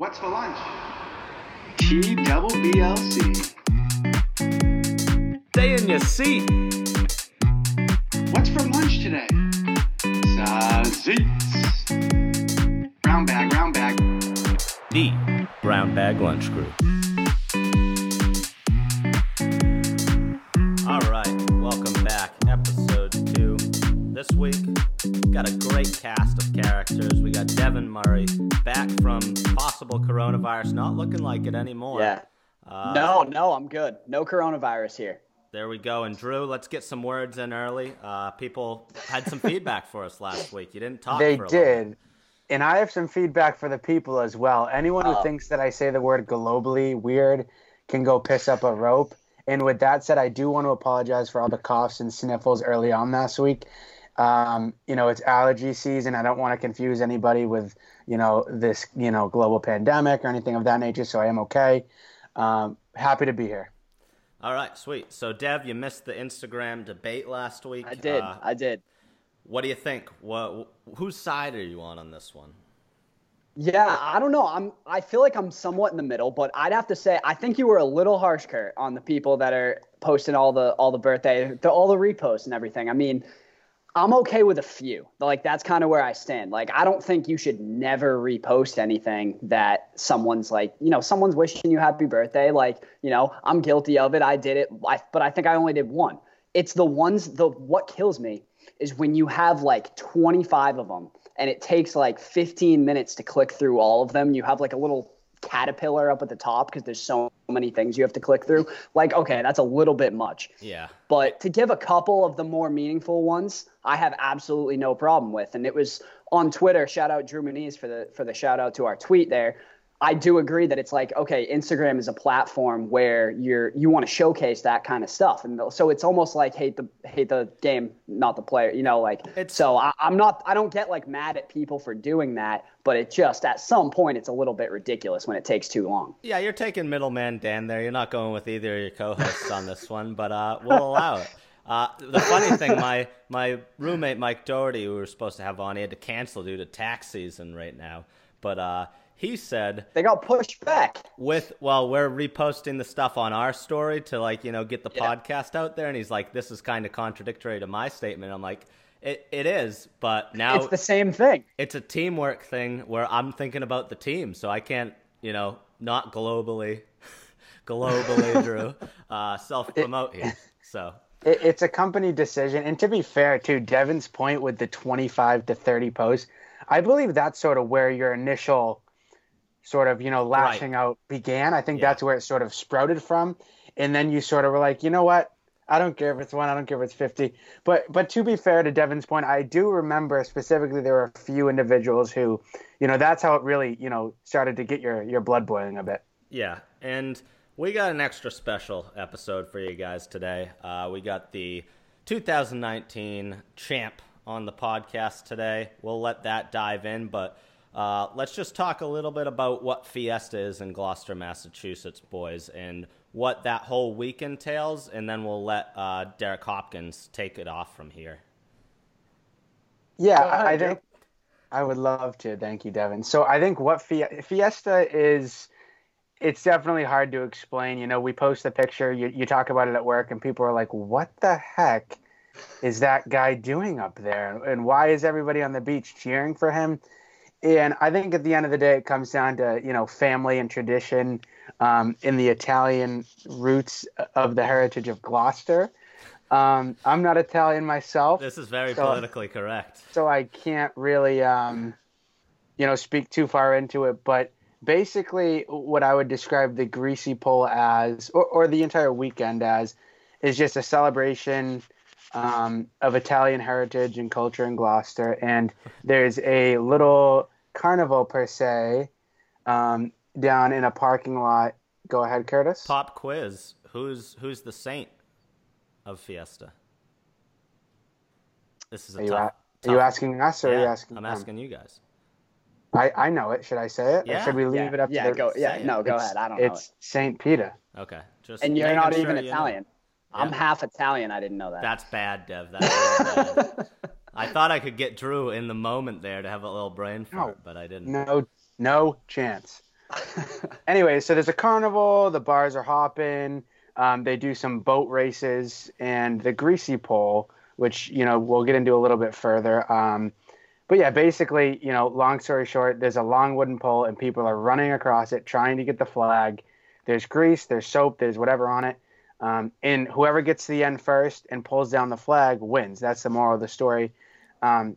What's for lunch? T double BLC. Stay in your seat. What's for lunch today? Sausage. Brown bag, brown bag. The Brown Bag Lunch Group. All right, welcome back. Episode two. This week, got a great cast of characters. We got Devin Murray back from possible coronavirus, not looking like it anymore. Yeah. Uh, no, no, I'm good. No coronavirus here. There we go. And Drew, let's get some words in early. Uh, people had some feedback for us last week. You didn't talk. They for a little bit. did. And I have some feedback for the people as well. Anyone who Oh. thinks that I say the word globally weird can go piss up a rope. And with that said, I do want to apologize for all the coughs and sniffles early on last week. Um, you know, it's allergy season. I don't want to confuse anybody with, you know, this, you know, global pandemic or anything of that nature. So I am okay. Um, happy to be here. All right, sweet. So, Dev, you missed the Instagram debate last week. I did. Uh, I did. what do you think? What, whose side are you on on this one? Yeah, I don't know. I'm. I feel like I'm somewhat in the middle, but I'd have to say I think you were a little harsh, Kurt, on the people that are posting all the all the birthday, the, all the reposts and everything. I mean, I'm okay with a few. Like that's kind of where I stand. Like I don't think you should never repost anything that someone's like, you know, someone's wishing you happy birthday. Like, you know, I'm guilty of it. I did it, I, but I think I only did one. It's the ones. The what kills me is when you have like 25 of them and it takes like 15 minutes to click through all of them. You have like a little caterpillar up at the top because there's so many things you have to click through. Like, okay, that's a little bit much. Yeah. But to give a couple of the more meaningful ones, I have absolutely no problem with. And it was on Twitter. Shout out Drew Muniz for the for the shout out to our tweet there. I do agree that it's like okay, Instagram is a platform where you're you want to showcase that kind of stuff, and so it's almost like hate the hate the game, not the player. You know, like It's- so I, I'm not I don't get like mad at people for doing that, but it just at some point it's a little bit ridiculous when it takes too long. Yeah, you're taking middleman Dan there. You're not going with either of your co-hosts on this one, but uh, we'll allow it. Uh, the funny thing, my my roommate Mike Doherty, who we were supposed to have on, he had to cancel due to tax season right now. But uh, he said They got pushed back. with well, we're reposting the stuff on our story to like you know get the Yeah. podcast out there, and he's like, this is kind of contradictory to my statement. I'm like, it it is, but now It's the same thing. it's a teamwork thing where I'm thinking about the team, so I can't, you know, not globally, globally, Drew, uh, self promote here. So It, it's a company decision. And to be fair, to Devin's point with the 25 to 30 posts, I believe that's sort of where your initial sort of, you know, lashing out began. I think Yeah. that's where it sort of sprouted from. And then you sort of were like, you know what? I don't care if it's one, I don't care if it's 50. But but to be fair to Devin's point, I do remember specifically there were a few individuals who, you know, that's how it really, you know, started to get your, your blood boiling a bit. yeah, and we got an extra special episode for you guys today. Uh, we got the 2019 champ on the podcast today. We'll let that dive in, but. Uh, let's just talk a little bit about what Fiesta is in Gloucester, Massachusetts, boys, and what that whole week entails, and then we'll let uh, Derek Hopkins take it off from here. Yeah, ahead, I I think I would love to. Thank you, Devin. So I think what Fiesta is, it's definitely hard to explain. You know, we post the picture, you, you talk about it at work, and people are like, what the heck is that guy doing up there? And why is everybody on the beach cheering for him? And I think at the end of the day, it comes down to, you know, family and tradition um, in the Italian roots of the heritage of Gloucester. Um, I'm not Italian myself This is very So- politically correct. so I can't really, um, you know, speak too far into it. But basically, what I would describe the greasy pole as, or, or the entire weekend as, is just a celebration um, of Italian heritage and culture in Gloucester. And there's a little carnival per se um, down in a parking lot. Go ahead, Curtis. Pop quiz: Who's who's the saint of Fiesta? This is a Are you, tough. a- are you asking us or are you asking I'm them? asking you guys. I, I know it. Should I say it? Yeah. Or should we leave yeah, it up yeah, to the go. Yeah, no, go It's- ahead. I don't know. It's Saint Peter. Okay, just And you're making not sure even you know. Italian. I'm half Italian. I didn't know that. That's bad, Dev. That's really bad. I thought I could get Drew in the moment there to have a little brain fart, No. but I didn't. No, no chance. anyway, so there's a carnival. The bars are hopping. Um, they do some boat races and the greasy pole, which you know we'll get into a little bit further. Um, but yeah, basically, you know, long story short, there's a long wooden pole and people are running across it trying to get the flag. There's grease, there's soap, there's whatever on it. Um, and whoever gets to the end first and pulls down the flag wins. That's the moral of the story. Um,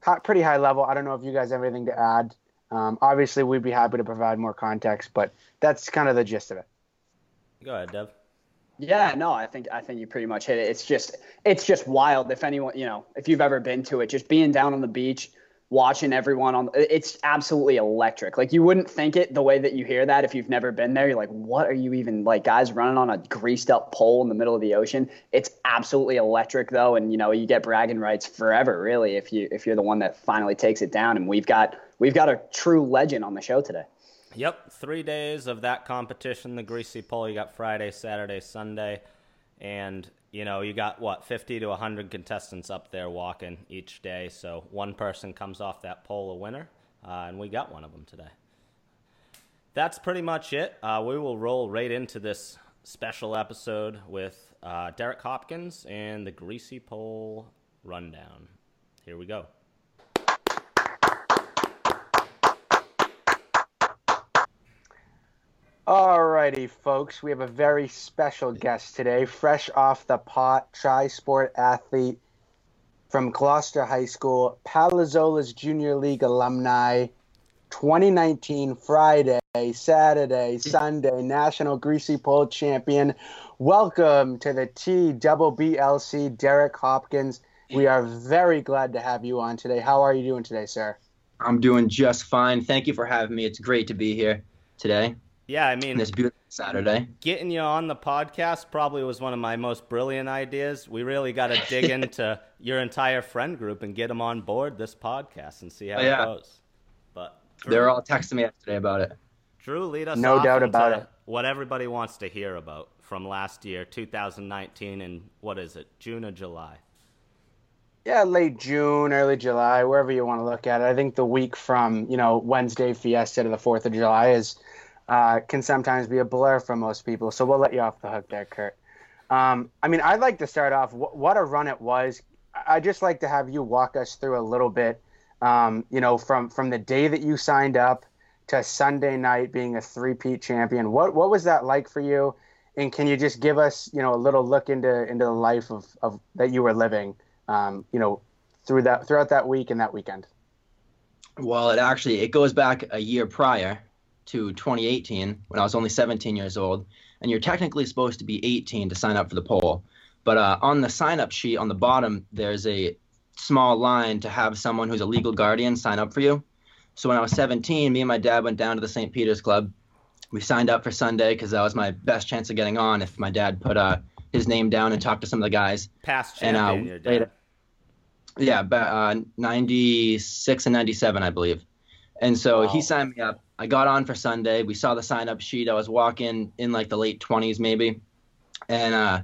hot, pretty high level. I don't know if you guys have anything to add. Um, obviously, we'd be happy to provide more context, but that's kind of the gist of it. Go ahead, Dev. Yeah, no, I think I think you pretty much hit it. It's just it's just wild. If anyone, you know, if you've ever been to it, just being down on the beach, watching everyone on, it's absolutely electric. Like you wouldn't think it the way that you hear that if you've never been there. You're like, what are you even like? Guys running on a greased up pole in the middle of the ocean. It's absolutely electric though, and you know you get bragging rights forever, really, if you if you're the one that finally takes it down. And we've got we've got a true legend on the show today. Yep, three days of that competition. The greasy pole. You got Friday, Saturday, Sunday, and you know you got what 50 to 100 contestants up there walking each day. So one person comes off that pole a winner, uh, and we got one of them today. That's pretty much it. Uh, we will roll right into this special episode with uh, Derek Hopkins and the greasy pole rundown. Here we go. Alrighty, folks, we have a very special guest today, fresh off the pot, tri sport athlete from Gloucester High School, Palazzola's Junior League alumni, 2019 Friday, Saturday, Sunday, National Greasy Pole champion. Welcome to the T Double BLC, Derek Hopkins. We are very glad to have you on today. How are you doing today, sir? I'm doing just fine. Thank you for having me. It's great to be here today. Yeah, I mean, this beautiful Saturday. Getting you on the podcast probably was one of my most brilliant ideas. We really got to dig into your entire friend group and get them on board this podcast and see how Oh, yeah. it goes. But Drew, They're all texting me yesterday about it. Drew, lead us No off doubt into about it. What everybody wants to hear about from last year, 2019, and what is it, June or July? Yeah, late June, early July, wherever you want to look at it. I think the week from you know Wednesday Fiesta to the Fourth of July is uh, can sometimes be a blur for most people. So we'll let you off the hook there, Kurt. Um, I mean, I'd like to start off. Wh- what a run it was! I'd just like to have you walk us through a little bit. Um, you know, from from the day that you signed up to Sunday night being a three-peat champion. What what was that like for you? And can you just give us, you know, a little look into into the life of, of that you were living, um, you know, through that throughout that week and that weekend? Well, it actually it goes back a year prior to 2018 when I was only 17 years old, and you're technically supposed to be 18 to sign up for the pole. But uh, on the sign-up sheet on the bottom, there's a small line to have someone who's a legal guardian sign up for you. So when I was 17, me and my dad went down to the St. Peter's Club. We signed up for Sunday because that was my best chance of getting on if my dad put uh, his name down and talked to some of the guys. Past And, uh, champion, your dad. later- Yeah, but, uh, 96 and 97, I believe. And so Wow. he signed me up. I got on for Sunday. We saw the sign up sheet. I was walking in like the late 20s, maybe. And uh,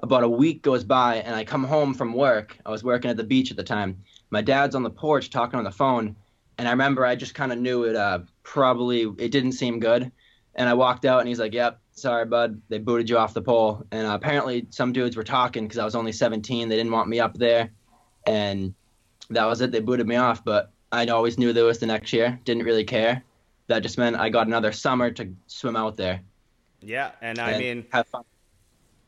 about a week goes by, and I come home from work. I was working at the beach at the time. My dad's on the porch talking on the phone. And I remember I just kind of knew it uh, probably, it didn't seem good. And I walked out, and he's like, Yep, sorry, bud. They booted you off the pole. And uh, apparently, some dudes were talking because I was only 17. They didn't want me up there. And that was it. They booted me off. But I always knew there was the next year. Didn't really care. That just meant I got another summer to swim out there. yeah, and I mean, have fun.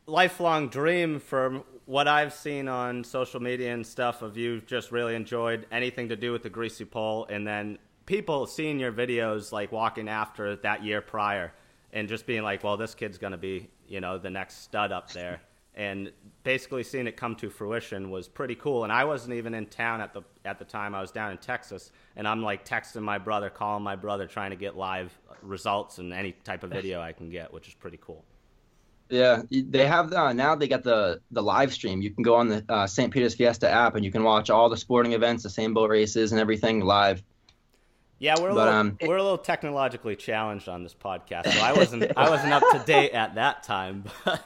lifelong dream from what I've seen on social media and stuff of you just really enjoyed anything to do with the greasy pole and then people seeing your videos like walking after that year prior and just being like, well, this kid's going to be, you know, the next stud up there. And basically seeing it come to fruition was pretty cool. And I wasn't even in town at the at the time. I was down in Texas, and I'm like texting my brother, calling my brother, trying to get live results and any type of video I can get, which is pretty cool. Yeah, they have uh, now. They got the the live stream. You can go on the uh, St. Peter's Fiesta app and you can watch all the sporting events, the same boat races, and everything live. Yeah, we're a But, little um, we're a little technologically challenged on this podcast, so I wasn't I wasn't up to date at that time. But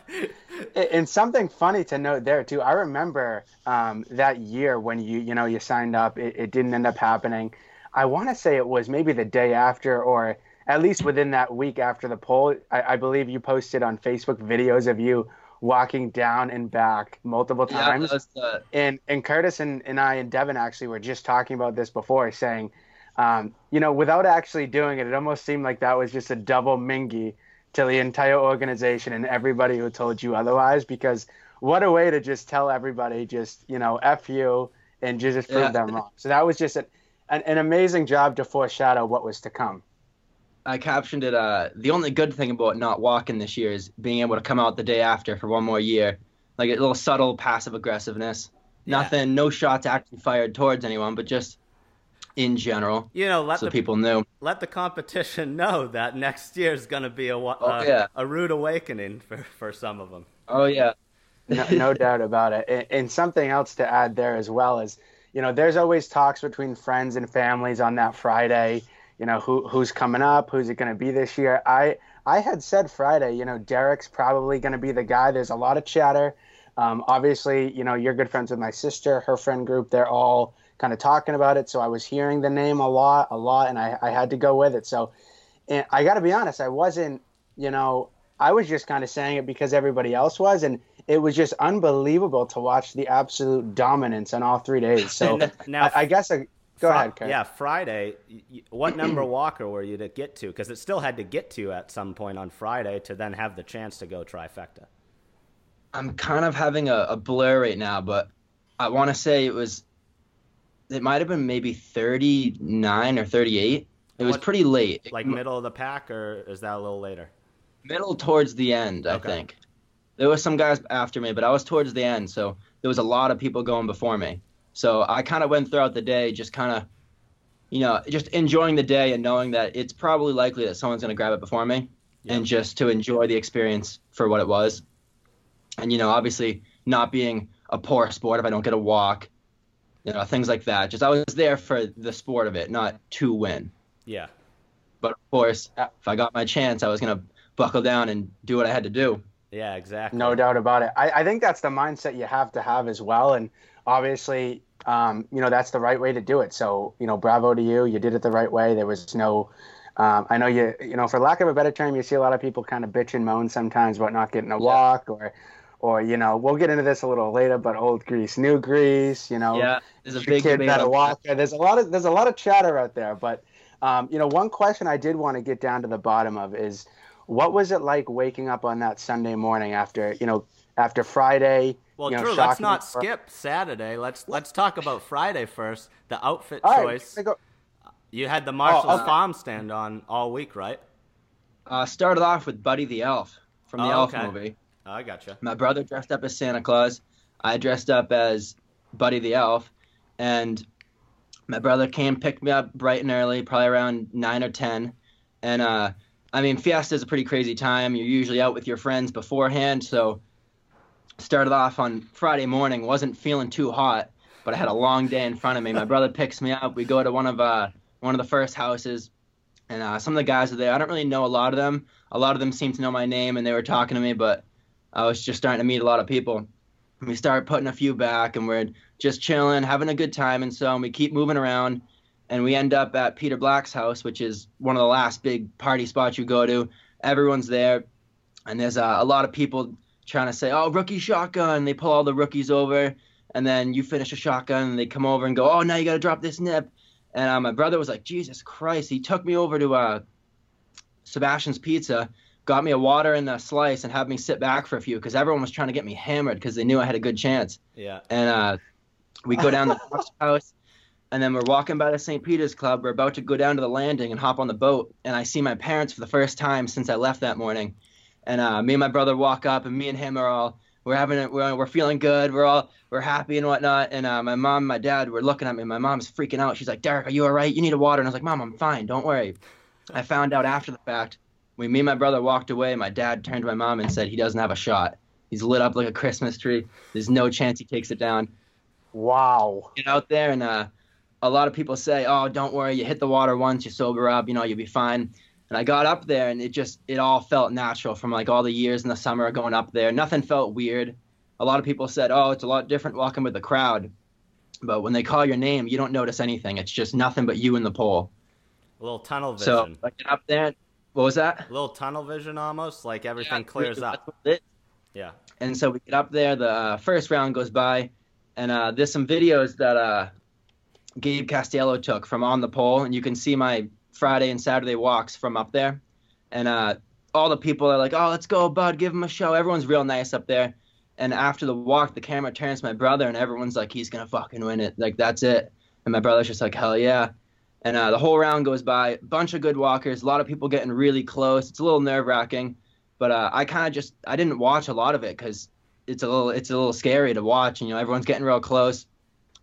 And something funny to note there too. I remember um, that year when you you know you signed up. It, it didn't end up happening. I want to say it was maybe the day after, or at least within that week after the pole, I, I believe you posted on Facebook videos of you walking down and back multiple Yeah, times. that was the, and and Curtis and, and I and Devin actually were just talking about this before, saying, um, you know, without actually doing it, it almost seemed like that was just a double mingy to the entire organization and everybody who told you otherwise. Because what a way to just tell everybody, just you know, f you and just, just prove Yeah. them wrong. So that was just an, an an amazing job to foreshadow what was to come. I captioned it. Uh, the only good thing about not walking this year is being able to come out the day after for one more year, like a little subtle passive aggressiveness. Yeah. Nothing, no shots actually fired towards anyone, but just in general, You know, let so the people know. let the competition know that next year's going to be a wa- Oh, uh, yeah. a rude awakening for, for some of them. Oh yeah, no, no doubt about it. And, and something else to add there as well is, you know, there's always talks between friends and families on that Friday. You know, who who's coming up? Who's it going to be this year? I I had said Friday. You know, Derek's probably going to be the guy. There's a lot of chatter. Um, obviously, you know, you're good friends with my sister, her friend group. They're all kind of talking about it. So I was hearing the name a lot, a lot, and I, I had to go with it. So, and I got to be honest, I wasn't, you know, I was just kind of saying it because everybody else was, and it was just unbelievable to watch the absolute dominance on all three days. So Now, I, I guess I go Fri- ahead, Kurt. Yeah, Friday. y- y- What number walker were you to get to? Because it still had to get to at some point on Friday to then have the chance to go trifecta. I'm kind of having a, a blur right now, but I want to say it was. It might have been maybe 39 or 38. It was pretty late. Like middle of the pack, or is that a little later? middle towards the end, I Okay. think. There was some guys after me, but I was towards the end, so there was a lot of people going before me. So I kind of went throughout the day, just kind of, you know, just enjoying the day and knowing that it's probably likely that someone's going to grab it before me, and just to enjoy the experience for what it was. And you know, obviously, not being a poor sport if I don't get a walk, you know, things like that. Just I was there for the sport of it, not to win. Yeah. But of course, if I got my chance, I was going to buckle down and do what I had to do. Yeah, exactly. No doubt about it. I, I think that's the mindset you have to have as well. And obviously, um, you know, that's the right way to do it. So, you know, bravo to you. You did it the right way. There was no, um, I know you, you know, for lack of a better term, you see a lot of people kind of bitch and moan sometimes about not getting a walk or, or, you know, we'll get into this a little later, but old grease, new grease, you know, Yeah, there's a your big kid debate. better on walk. There's a lot of, there's a lot of chatter out there, but, um, you know, one question I did want to get down to the bottom of is, what was it like waking up on that Sunday morning after you know after Friday? Well, you know, Drew, let's shocking- not skip Saturday. Let's let's talk about Friday first. The outfit All right, choice. we go- You had the Marshall's Oh, okay. Farm stand on all week, right? Uh, started off with Buddy the Elf from the Oh, Elf okay. movie. Oh, I gotcha. My brother dressed up as Santa Claus. I dressed up as Buddy the Elf, and my brother came picked me up bright and early, probably around nine or ten. And uh, I mean, Fiesta is a pretty crazy time. You're usually out with your friends beforehand, so started off on Friday morning. wasn't feeling too hot, but I had a long day in front of me. My brother picks me up. We go to one of uh, one of the first houses, and uh, some of the guys are there. I don't really know a lot of them. A lot of them seem to know my name, and they were talking to me, but I was just starting to meet a lot of people. We started putting a few back, and we're just chilling, having a good time, and so and we keep moving around, and we end up at Peter Black's house, which is one of the last big party spots you go to. Everyone's there, and there's uh, a lot of people trying to say, "Oh, rookie shotgun!" They pull all the rookies over, and then you finish a shotgun, and they come over and go, "Oh, now you got to drop this nip." And uh, my brother was like, "Jesus Christ!" He took me over to uh, Sebastian's Pizza, got me a water and a slice, and had me sit back for a few because everyone was trying to get me hammered because they knew I had a good chance. Yeah. And uh, we go down the house, and then we're walking by the St. Peter's Club. We're about to go down to the landing and hop on the boat, and I see my parents for the first time since I left that morning. And uh, me and my brother walk up, and me and him are all we're having it. We're, we're feeling good. We're all we're happy and whatnot. And uh, my mom, and my dad were looking at me. My mom's freaking out. She's like, "Derek, are you all right? You need a water." And I was like, "Mom, I'm fine. Don't worry." I found out after the fact. When me and my brother walked away, my dad turned to my mom and said he doesn't have a shot. He's lit up like a Christmas tree. There's no chance he takes it down. Wow. Get out there, and uh, a lot of people say, "Oh, don't worry. You hit the water once, you sober up. You know, you'll be fine." And I got up there, and it just it all felt natural from like all the years in the summer going up there. Nothing felt weird. A lot of people said, "Oh, it's a lot different walking with the crowd," but when they call your name, you don't notice anything. It's just nothing but you and the pole. A little tunnel So vision. I get up there. What was that? a little tunnel vision almost, like everything Yeah, clears up. Yeah. And so we get up there. The uh, first round goes by, and uh, there's some videos that uh, Gabe Castello took from on the pole, and you can see my Friday and Saturday walks from up there. And uh, all the people are like, "Oh, let's go, bud! Give him a show." Everyone's real nice up there. And after the walk, the camera turns to my brother, and everyone's like, "He's gonna fucking win it! Like that's it!" And my brother's just like, "Hell yeah!" And uh, the whole round goes by. Bunch of good walkers. A lot of people getting really close. It's a little nerve wracking, but uh, I kind of just I didn't watch a lot of it because it's a little it's a little scary to watch. And, you know, everyone's getting real close.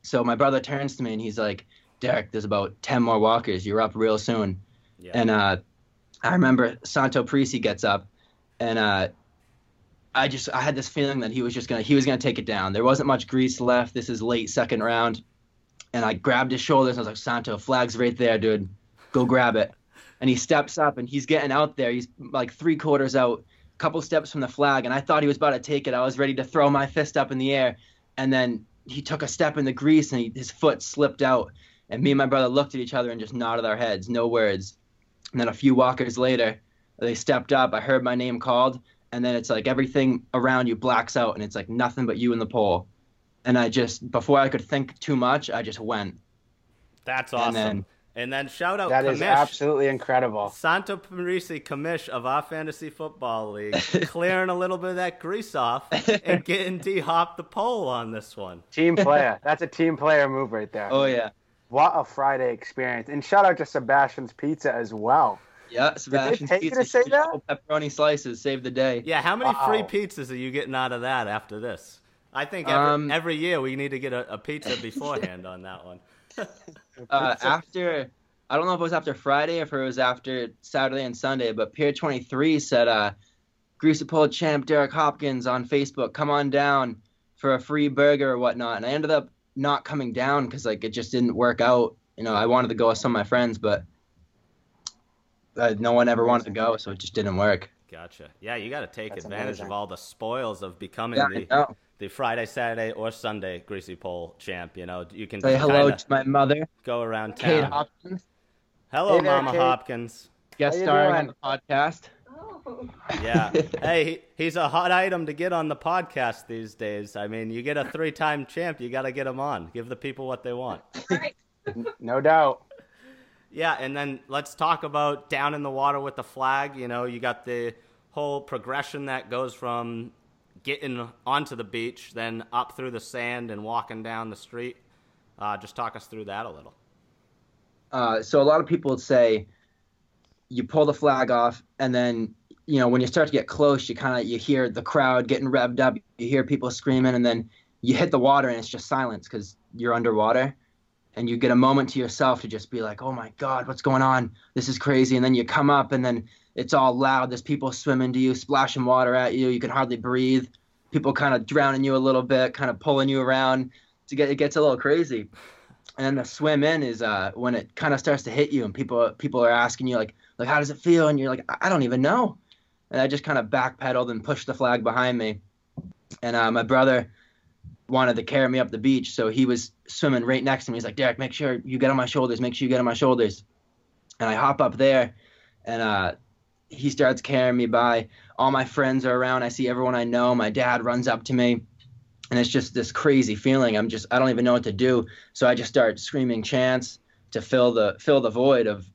So my brother turns to me and he's like, "Derek, there's about ten more walkers. You're up real soon." Yeah. And uh, I remember Santo Parisi gets up, and uh, I just I had this feeling that he was just gonna he was gonna take it down. There wasn't much grease left. This is late second round, and I grabbed his shoulders. I was like, Santo, flag's right there, dude. Go grab it. And he steps up and he's getting out there. He's like three quarters out, a couple steps from the flag, and I thought he was about to take it. I was ready to throw my fist up in the air, and then he took a step in the grease and he, his foot slipped out. And me and my brother looked at each other and just nodded our heads, no words. And then a few walkers later, they stepped up. I heard my name called, and then it's like everything around you blacks out, and it's like nothing but you and the pole. And I just, before I could think too much, I just went. That's awesome. And And then, then- shout out That is Kamish. absolutely incredible. Santo Parisi Kamish of our fantasy football league, clearing a little bit of that grease off and getting D Hop the pole on this one. Team player. That's a team player move right there. Oh yeah, What a Friday experience. And shout out to Sebastian's Pizza as well. yeah. Sebastian take you to say that? Pepperoni slices saved the day. Yeah, how many free pizzas are you getting out of that after this? I think every, Um, every year we need to get a, a pizza beforehand on that one. uh, after I don't know if it was after Friday or if it was after Saturday and Sunday, but Pier 23 said, uh, Greasy Pole champ Derek Hopkins on Facebook, come on down for a free burger or whatnot. And I ended up not coming down because like it just didn't work out. You know, I wanted to go with some of my friends, but uh, no one ever wanted to go, so it just didn't work. Gotcha. Yeah, you got to take That's advantage amazing. of all the spoils of becoming Yeah, the, know. The Friday, Saturday, or Sunday Greasy Pole champ. You know, you can Say just hello to my mother, go around town. Kate town. Hopkins, Hello, Hey there, Mama Kate. Hopkins. guest How you starring on the podcast. Oh. Yeah. hey, he, he's a hot item to get on the podcast these days. I mean, you get a three-time champ, you got to get him on. Give the people what they want. no doubt. Yeah, and then let's talk about down in the water with the flag. You know, you got the whole progression that goes from getting onto the beach, then up through the sand and walking down the street. Uh, just talk us through that a little. Uh, so a lot of people would say you pull the flag off and then you know when you start to get close you kind of you hear the crowd getting revved up you hear people screaming and then you hit the water and it's just silence because you're underwater. And you get a moment to yourself to just be like oh my god what's going on? This is crazy. And then you come up and then it's all loud. There's people swimming to you splashing water at you. You can hardly breathe people kind of drowning you a little bit kind of pulling you around to get it gets a little crazy. And then the swim in is uh, when it kind of starts to hit you and people people are asking you like like how does it feel? And you're like I don't even know. And I just kind of backpedaled and pushed the flag behind me. And uh, my brother wanted to carry me up the beach so he was swimming right next to me. He's like Derek make sure you get on my shoulders make sure you get on my shoulders. And I hop up there and uh, he starts carrying me by all my friends are around. I see everyone I know. My dad runs up to me and it's just this crazy feeling. I'm just i don't even know what to do. So i just start screaming chants to fill the fill the void of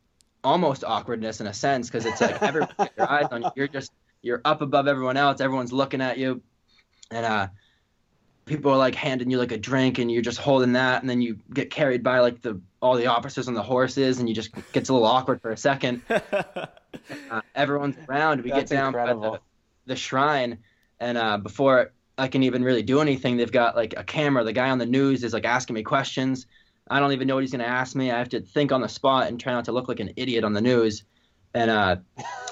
almost awkwardness in a sense because it's like everyone your eyes on you you're just you're up above everyone else. Everyone's looking at you. And uh people are like handing you like a drink and you're just holding that and then you get carried by like the all the officers on the horses and you just gets a little awkward for a second uh, everyone's around. We That's get down by the, the shrine, and uh, before I can even really do anything, they've got like a camera. The guy on the news is like asking me questions. I don't even know what he's gonna ask me. I have to think on the spot and try not to look like an idiot on the news. And uh,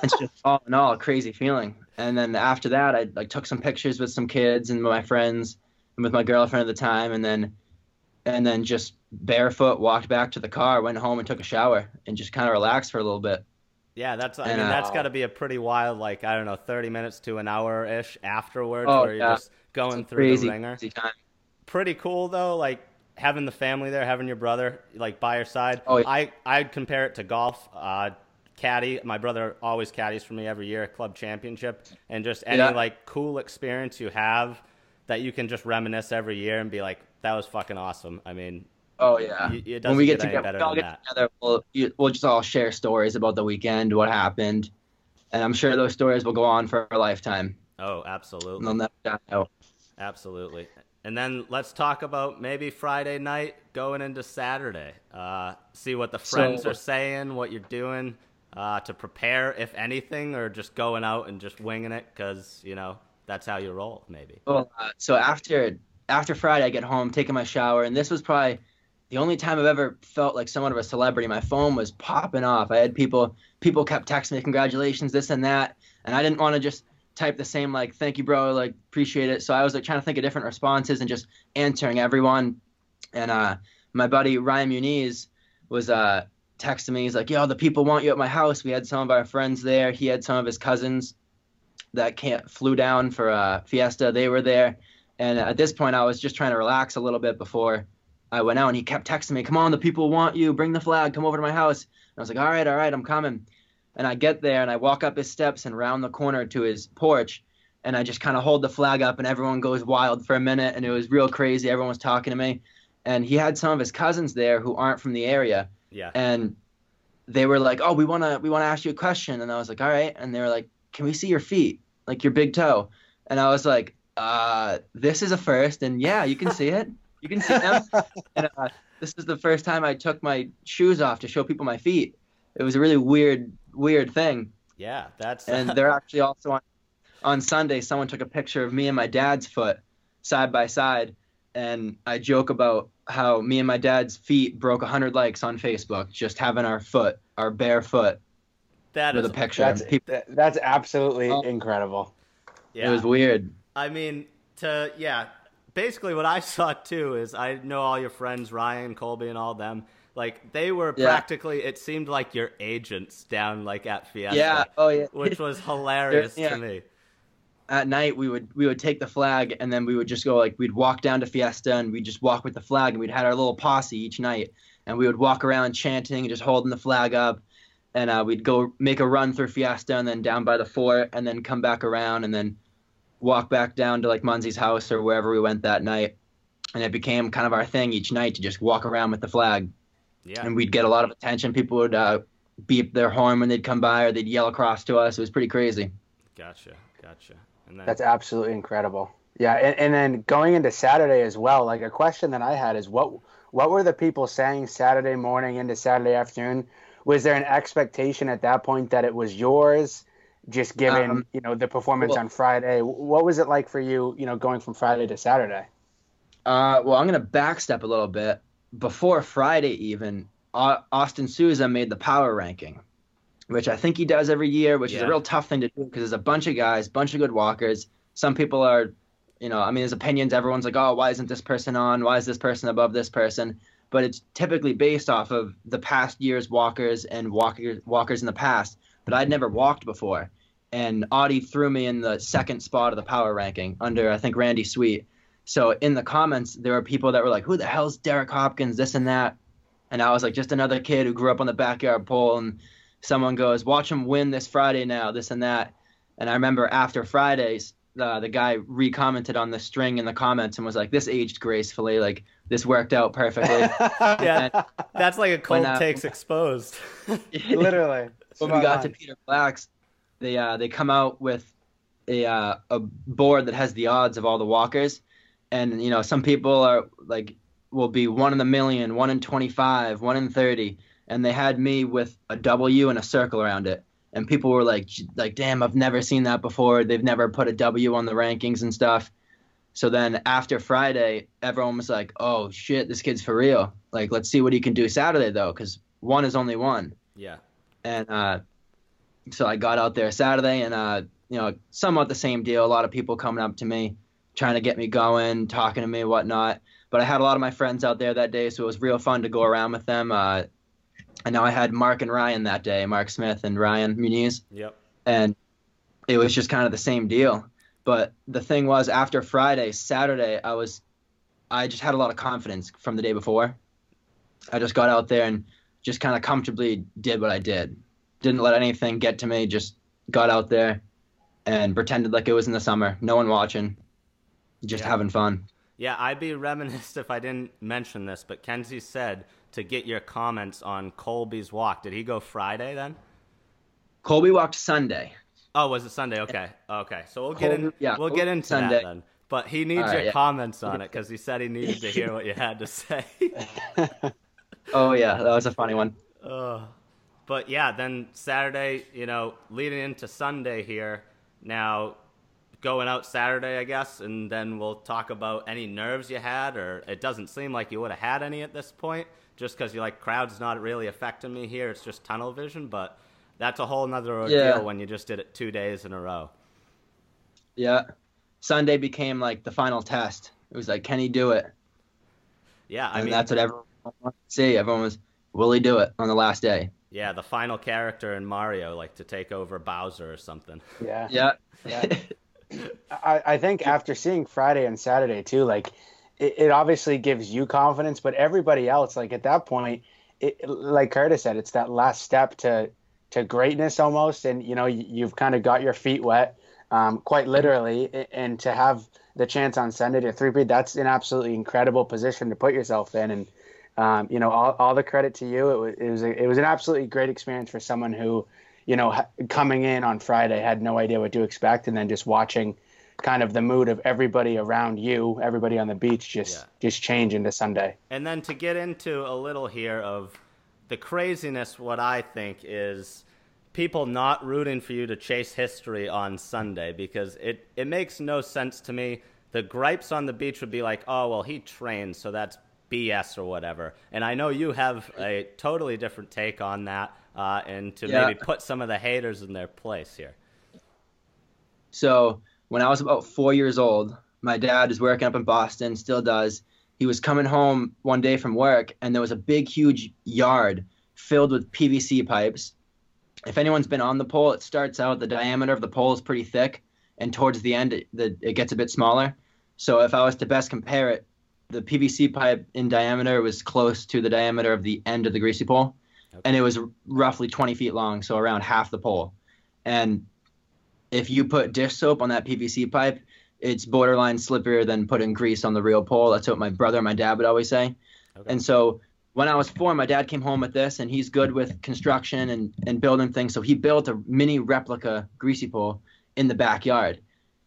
it's just all in all a crazy feeling. And then after that, I like took some pictures with some kids and my friends and with my girlfriend at the time, and then and then just barefoot walked back to the car, went home and took a shower, and just kind of relaxed for a little bit. Yeah, that's. I And, mean, uh, that's got to be a pretty wild, like I don't know, thirty minutes to an hour ish afterwards, Oh, where you're yeah. just going through crazy, the ringer. Pretty cool though. Like having the family there, having your brother like by your side. Oh, yeah. I I'd compare it to golf. Uh, caddy, my brother always caddies for me every year at club championship, and just any Yeah. like cool experience you have that you can just reminisce every year and be like, that was fucking awesome. I mean, Oh yeah. Y- it when we get get together, we all get that. together, we'll we'll just all share stories about the weekend, what happened, and I'm sure those stories will go on for a lifetime. oh, absolutely. They'll never die out. Absolutely. And then let's talk about maybe Friday night going into Saturday. Uh, see what the friends So- are saying, what you're doing uh, to prepare, if anything, or just going out and just winging it because, you know, that's how you roll, maybe. Well, uh, so after after Friday, I get home, taking my shower, and this was probably the only time I've ever felt like somewhat of a celebrity. My phone was popping off. I had people people kept texting me congratulations, this and that, and I didn't want to just type the same like thank you, bro, like appreciate it. So I was like trying to think of different responses and just answering everyone. And uh, my buddy Ryan Muniz was uh, texting me. He's like, "Yo, the people want you at my house." We had some of our friends there. He had some of his cousins that can't flew down for a Fiesta. They were there, and at this point, I was just trying to relax a little bit before I went out. And he kept texting me, "Come on, the people want you. Bring the flag. Come over to my house." And I was like, "All right, all right, I'm coming." And I get there and I walk up his steps and round the corner to his porch, and I just kind of hold the flag up, and everyone goes wild for a minute, and it was real crazy. Everyone was talking to me, and he had some of his cousins there who aren't from the area Yeah. and they were like, "Oh, we wanna we wanna ask you a question," and I was like, "All right," and they were like, "Can we see your feet, like your big toe?" And I was like, "Uh, this is a first, and yeah, you can see it, you can see them." and uh, this is the first time I took my shoes off to show people my feet. It was a really weird weird thing, Yeah. That's. and they're actually also on on Sunday. Someone took a picture of me and my dad's foot side by side, and I joke about how me and my dad's feet broke 100 likes on Facebook just having our foot, our bare foot, that with is. a picture. That's people, that- that's absolutely Oh. incredible. yeah. It was weird. I mean, to yeah, basically what I saw too is I know all your friends, Ryan, Colby, and all them. Like they were Yeah. practically. It seemed like your agents down like at Fiesta. Yeah. Oh yeah. Which was hilarious yeah. to me. At night we would we would take the flag and then we would just go like we'd walk down to Fiesta and we'd just walk with the flag and we'd had our little posse each night and we would walk around chanting and just holding the flag up and uh, we'd go make a run through Fiesta and then down by the fort and then come back around and then walk back down to like Munzie's house or wherever we went that night and it became kind of our thing each night to just walk around with the flag Yeah. and we'd get a lot of attention. People would uh, beep their horn when they'd come by, or they'd yell across to us. It was pretty crazy. Gotcha. Gotcha. And then That's absolutely incredible. Yeah, and, and then going into Saturday as well, like a question that I had is what what were the people saying Saturday morning into Saturday afternoon? Was there an expectation at that point that it was yours, just given Um, you know the performance well- on Friday? What was it like for you, you know, going from Friday to Saturday? Uh, well, I'm gonna backstep a little bit. Before Friday, even Austin Souza made the power ranking, which I think he does every year, which is a real tough thing to do because there's a bunch of guys, bunch of good walkers. Some people are, you know, I mean, there's opinions. Everyone's like, oh, why isn't this person on? Why is this person above this person? But it's typically based off of the past year's walkers and walkers walkers in the past. But I'd never walked before, and Audie threw me in the second spot of the power ranking under I think Randy Sweet. So in the comments, there were people that were like, "Who the hell's Derek Hopkins? This and that," and I was like, "Just another kid who grew up on the backyard pole." And someone goes, "Watch him win this Friday now, this and that." And I remember after Fridays, uh, the guy re-commented on the string in the comments and was like, "This aged gracefully. Like this worked out perfectly." yeah, that's like a cold When, uh, takes exposed. Literally. when we got to Peter Black's, they uh, they come out with a uh, a board that has the odds of all the walkers, and you know some people are like will be one in a million, one in twenty five, one in thirty, and they had me with a W and a circle around it, and people were like like damn, I've never seen that before. They've never put a W on the rankings and stuff. So then after Friday, everyone was like, "Oh shit, this kid's for real. Like, let's see what he can do Saturday though, because one is only one." yeah. and uh, so I got out there Saturday, and uh, you know, somewhat the same deal. A lot of people coming up to me, trying to get me going, talking to me, whatnot. But I had a lot of my friends out there that day, so it was real fun to go around with them. Uh, and now I had Mark and Ryan that day, Mark Smith and Ryan Muniz, Yep. and it was just kind of the same deal. But the thing was, after Friday, Saturday, I was I just had a lot of confidence from the day before. I just got out there and just kind of comfortably did what I did. Didn't let anything get to me. Just got out there and pretended like it was in the summer. No one watching. Just Yeah. having fun. Yeah, I'd be reminisced if I didn't mention this, but Kenzie said to get your comments on Colby's walk. Did he go Friday then? Colby walked Sunday. Oh, was it Sunday? Okay, okay. So we'll get in. Yeah, we'll Colby get into Sunday. that then. But he needs right, your yeah. comments on it because he said he needed to hear what you had to say. Oh yeah, that was a funny one. Uh, but yeah, then Saturday, you know, leading into Sunday here. Now, going out Saturday, I guess, and then we'll talk about any nerves you had, or it doesn't seem like you would have had any at this point, just because you're like, crowd's not really affecting me here. It's just tunnel vision, but that's a whole nother ordeal Yeah. when you just did it two days in a row. Yeah. Sunday became like the final test. It was like, can he do it? Yeah, I and mean, that's what everyone wanted to see. Everyone was, will he do it on the last day? yeah, the final character in Mario, like to take over Bowser or something. Yeah. Yeah. Yeah. I, I think after seeing Friday and Saturday too, like it, it obviously gives you confidence, but everybody else, like at that point, it, like Curtis said, it's that last step to to greatness almost, and you know you, you've kind of got your feet wet, um, quite literally, and to have the chance on Sunday to three that's an absolutely incredible position to put yourself in, and um, you know all, all the credit to you. It was it was, a, it was an absolutely great experience for someone who you know, coming in on Friday, had no idea what to expect, and then just watching kind of the mood of everybody around you, everybody on the beach, just Yeah. just change into Sunday. And then to get into a little here of the craziness, what I think is people not rooting for you to chase history on Sunday because it, it makes no sense to me. The gripes on the beach would be like, oh, well, he trains, so that's BS or whatever. And I know you have a totally different take on that uh, and to Yeah. maybe put some of the haters in their place here. So when I was about four years old, my dad is working up in Boston, still does. He was coming home one day from work, and there was a big, huge yard filled with PVC pipes. If anyone's been on the pole, it starts out the diameter of the pole is pretty thick, and towards the end, it, the, it gets a bit smaller. So if I was to best compare it, the PVC pipe in diameter was close to the diameter of the end of the greasy pole, and it was roughly 20 feet long, so around half the pole. And if you put dish soap on that PVC pipe, it's borderline slipperier than putting grease on the real pole. That's what my brother and my dad would always say. Okay. And so when I was four, my dad came home with this, and he's good with construction and, and building things. So he built a mini replica greasy pole in the backyard.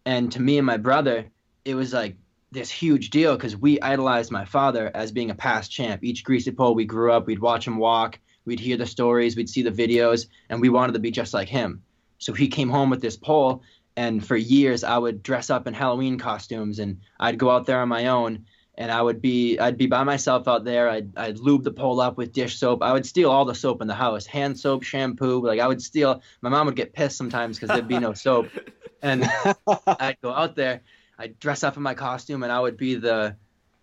And to me and my brother, it was like this huge deal because we idolized my father as being a past champ. Each greasy pole we grew up, we'd watch him walk, we'd hear the stories, we'd see the videos, and we wanted to be just like him. So he came home with this pole, and for years I would dress up in Halloween costumes, and I'd go out there on my own, and I would be I'd be by myself out there. I'd I'd lube the pole up with dish soap. I would steal all the soap in the house, hand soap, shampoo. Like I would steal. My mom would get pissed sometimes because there'd be no soap, and I'd go out there. I'd dress up in my costume, and I would be the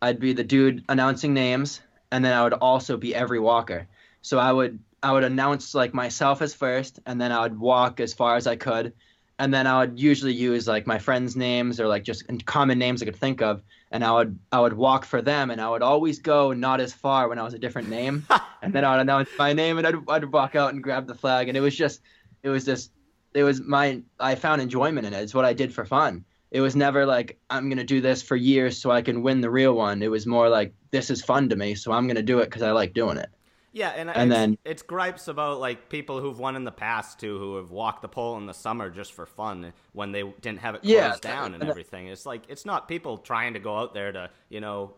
I'd be the dude announcing names, and then I would also be every walker. So I would I would announce like myself as first, and then I would walk as far as I could, and then I would usually use like my friends' names or like just common names I could think of, and I would I would walk for them, and I would always go not as far when I was a different name, and then I would announce my name, and I'd I'd walk out and grab the flag, and it was just it was just it was my I found enjoyment in it. It's what I did for fun. It was never like I'm gonna do this for years so I can win the real one. It was more like this is fun to me, so I'm gonna do it because I like doing it. Yeah, and, And it's, then- it's gripes about like people who've won in the past too, who have walked the pole in the summer just for fun when they didn't have it closed Yeah, down and and- everything. It's like it's not people trying to go out there to you know,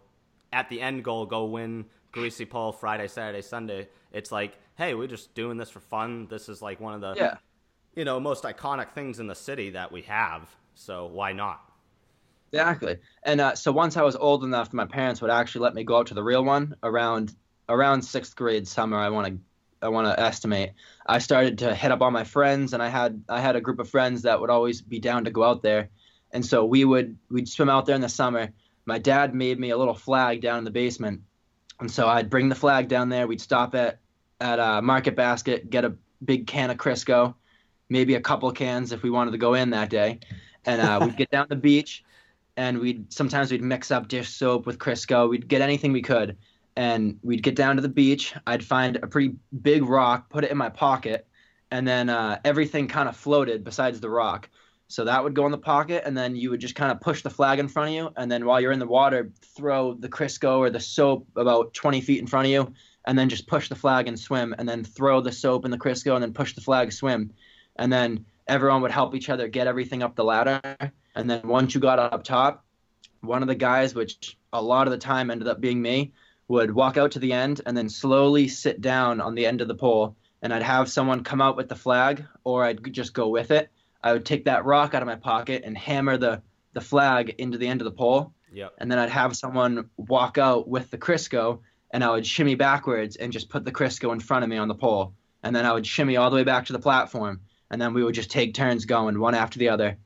at the end goal go win greasy pole Friday, Saturday, Sunday. It's like hey, we're just doing this for fun. This is like one of the Yeah. you know most iconic things in the city that we have. So why not? Exactly. And uh, so once I was old enough, my parents would actually let me go out to the real one around around sixth grade summer. I want to I want to estimate. I started to hit up all my friends, and I had I had a group of friends that would always be down to go out there, and so we would we'd swim out there in the summer. My dad made me a little flag down in the basement, and so I'd bring the flag down there. We'd stop at at a Market Basket, get a big can of Crisco, maybe a couple cans if we wanted to go in that day, and uh, we'd get down the beach and we'd sometimes we'd mix up dish soap with Crisco. We'd get anything we could, and we'd get down to the beach. I'd find a pretty big rock, put it in my pocket, and then uh, everything kind of floated besides the rock. So that would go in the pocket, and then you would just kind of push the flag in front of you, and then while you're in the water, throw the Crisco or the soap about 20 feet in front of you, and then just push the flag and swim, and then throw the soap and the Crisco, and then push the flag, swim, and then everyone would help each other get everything up the ladder, and then once you got up top, one of the guys, which a lot of the time ended up being me, would walk out to the end and then slowly sit down on the end of the pole, and I'd have someone come out with the flag, or I'd just go with it I would take that rock out of my pocket and hammer the the flag into the end of the pole. Yep. And then I'd have someone walk out with the Crisco, and I would shimmy backwards and just put the Crisco in front of me on the pole. And then I would shimmy all the way back to the platform, and then we would just take turns going one after the other.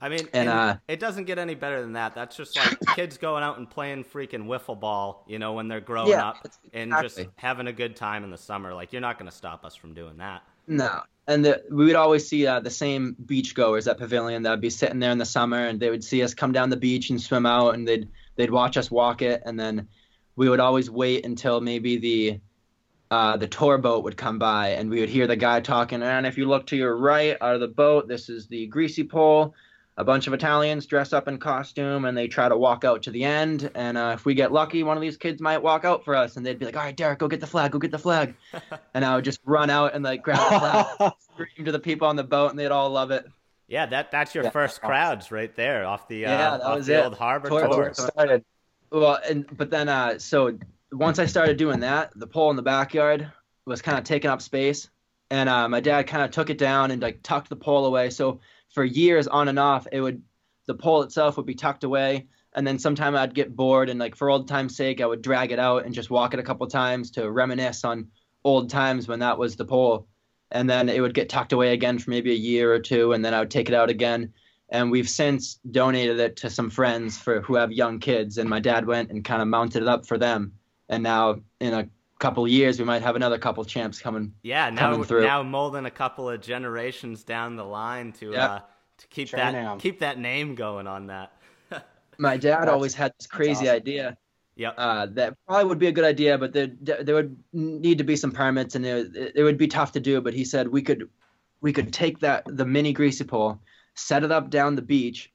I mean, And, uh, it doesn't get any better than that. That's just like kids going out and playing freaking wiffle ball, you know, when they're growing Yeah, up and just having a good time in the summer. Like, you're not going to stop us from doing that. No. And the, we would always see uh, the same beachgoers at Pavilion that would be sitting there in the summer, and they would see us come down the beach and swim out, and they'd they'd watch us walk it, and then we would always wait until maybe the uh, the tour boat would come by, and we would hear the guy talking. And if you look to your right out of the boat, this is the greasy pole. A bunch of Italians dress up in costume, and they try to walk out to the end. And uh, if we get lucky, one of these kids might walk out for us, and they'd be like, "All right, Derek, go get the flag, go get the flag." and I would just run out and like grab the flag scream to the people on the boat, and they'd all love it. Yeah, that that's your Yeah. first crowds right there off the uh, Yeah, that off was the it. old harbor Tour tour. boat. Where it started. Well, and but then uh, so once I started doing that, the pole in the backyard was kind of taking up space, and uh, my dad kind of took it down and like tucked the pole away. So for years on and off, it would the pole itself would be tucked away, and then sometime I'd get bored and like for old time's sake, I would drag it out and just walk it a couple times to reminisce on old times when that was the pole, and then it would get tucked away again for maybe a year or two, and then I would take it out again. And we've since donated it to some friends for who have young kids, and my dad went and kind of mounted it up for them. And now in a couple of years, we might have another couple champs coming. Yeah, now coming through. now molding a couple of generations down the line to Yeah. uh, to keep Train that 'em. keep that name going on that. My dad That's- always had this crazy awesome. idea Yep. uh, that probably would be a good idea, but there there would need to be some permits, and it, it would be tough to do. But he said we could we could take that the mini greasy pole, set it up down the beach,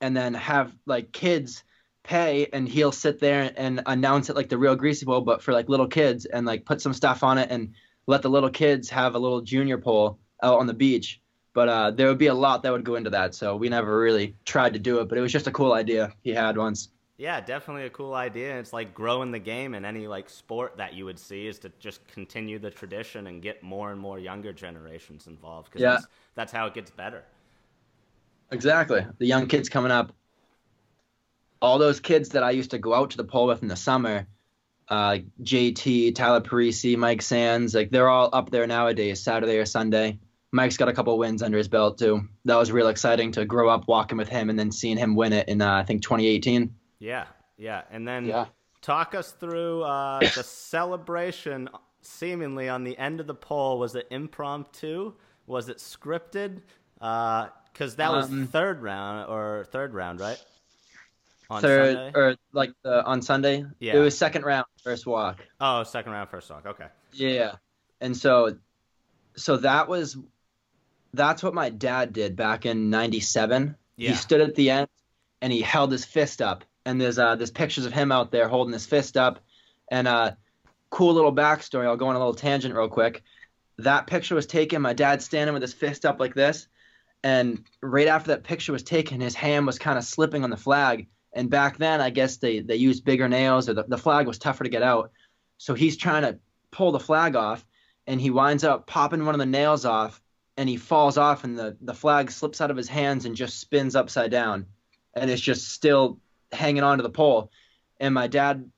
and then have like kids pay, and he'll sit there and announce it like the real greasy pole, but for like little kids, and like put some stuff on it, and let the little kids have a little junior pole out on the beach. But uh, there would be a lot that would go into that, so we never really tried to do it. But it was just a cool idea he had once. Yeah, definitely a cool idea. It's like growing the game in any like sport that you would see is to just continue the tradition and get more and more younger generations involved because Yeah. that's, that's how it gets better. Exactly. The young kids coming up. All those kids that I used to go out to the pole with in the summer, uh, JT, Tyler Parisi, Mike Sands, like they're all up there nowadays, Saturday or Sunday. Mike's got a couple wins under his belt too. That was real exciting to grow up walking with him and then seeing him win it in uh, I think 2018. Yeah, yeah. And then Yeah. talk us through uh, the celebration seemingly on the end of the pole. Was it impromptu? Was it scripted? Because that was Um, third round or third round, right? On Third Sunday? or like the, on Sunday. Yeah. It was second round, first walk. Oh, second round, first walk. Okay. Yeah. And so so that was that's what my dad did back in 97. Yeah. He stood at the end and he held his fist up and there's uh there's pictures of him out there holding his fist up and uh cool little backstory. I'll go on a little tangent real quick. That picture was taken my dad standing with his fist up like this and right after that picture was taken his hand was kind of slipping on the flag and back then I guess they they used bigger nails or the, the flag was tougher to get out. So he's trying to pull the flag off and he winds up popping one of the nails off and he falls off and the, the flag slips out of his hands and just spins upside down and it's just still hanging onto the pole and my dad